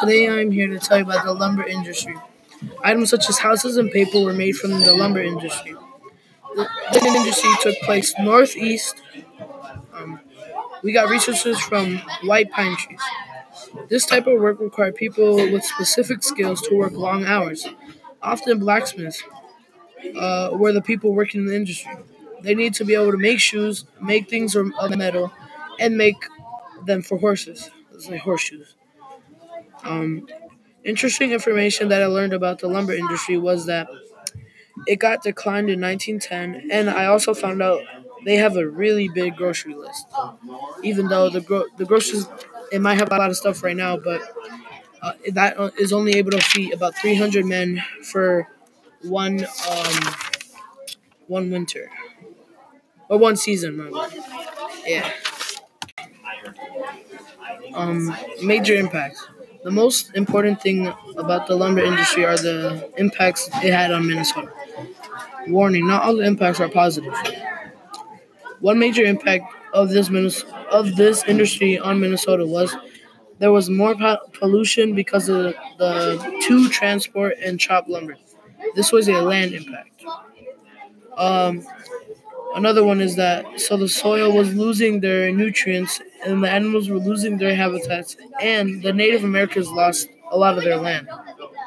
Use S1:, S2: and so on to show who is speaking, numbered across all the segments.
S1: Today I'm here to tell you about the lumber industry. Items such as houses and paper were made from the lumber industry. This industry took place northeast. Um, we got resources from white pine trees. This type of work required people with specific skills to work long hours. Often blacksmiths uh, were the people working in the industry. They need to be able to make shoes, make things of metal, and make them for horses. Like horseshoes. Um, interesting information that I learned about the lumber industry was that it got declined in 1910, and I also found out they have a really big grocery list. Even though the gro- the groceries it might have a lot of stuff right now, but uh, that is only able to feed about 300 men for one um, one winter or one season. Yeah. Um, major impacts. The most important thing about the lumber industry are the impacts it had on Minnesota. Warning: Not all the impacts are positive. One major impact of this of this industry on Minnesota was there was more pollution because of the two transport and chop lumber. This was a land impact. Um, another one is that so the soil was losing their nutrients and the animals were losing their habitats, and the Native Americans lost a lot of their land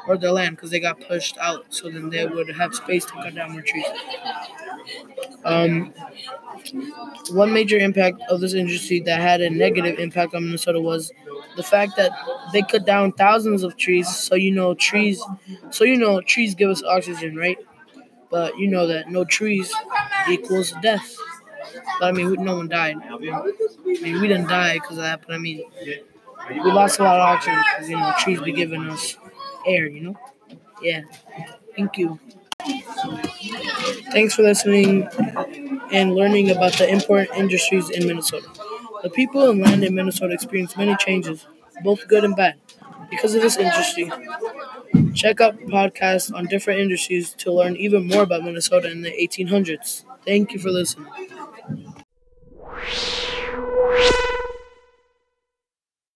S1: or their land because they got pushed out. So then they would have space to cut down more trees. Um, one major impact of this industry that had a negative impact on Minnesota was the fact that they cut down thousands of trees. So you know trees, so you know trees give us oxygen, right? But you know that no trees equals death. But I mean, no one died. I mean, we didn't die because of that, but I mean, we lost a lot of oxygen because you know trees be giving us air. You know, yeah. Thank you. Thanks for listening and learning about the important industries in Minnesota. The people and land in Minnesota experience many changes, both good and bad, because of this industry. Check out podcasts on different industries to learn even more about Minnesota in the 1800s. Thank you for listening.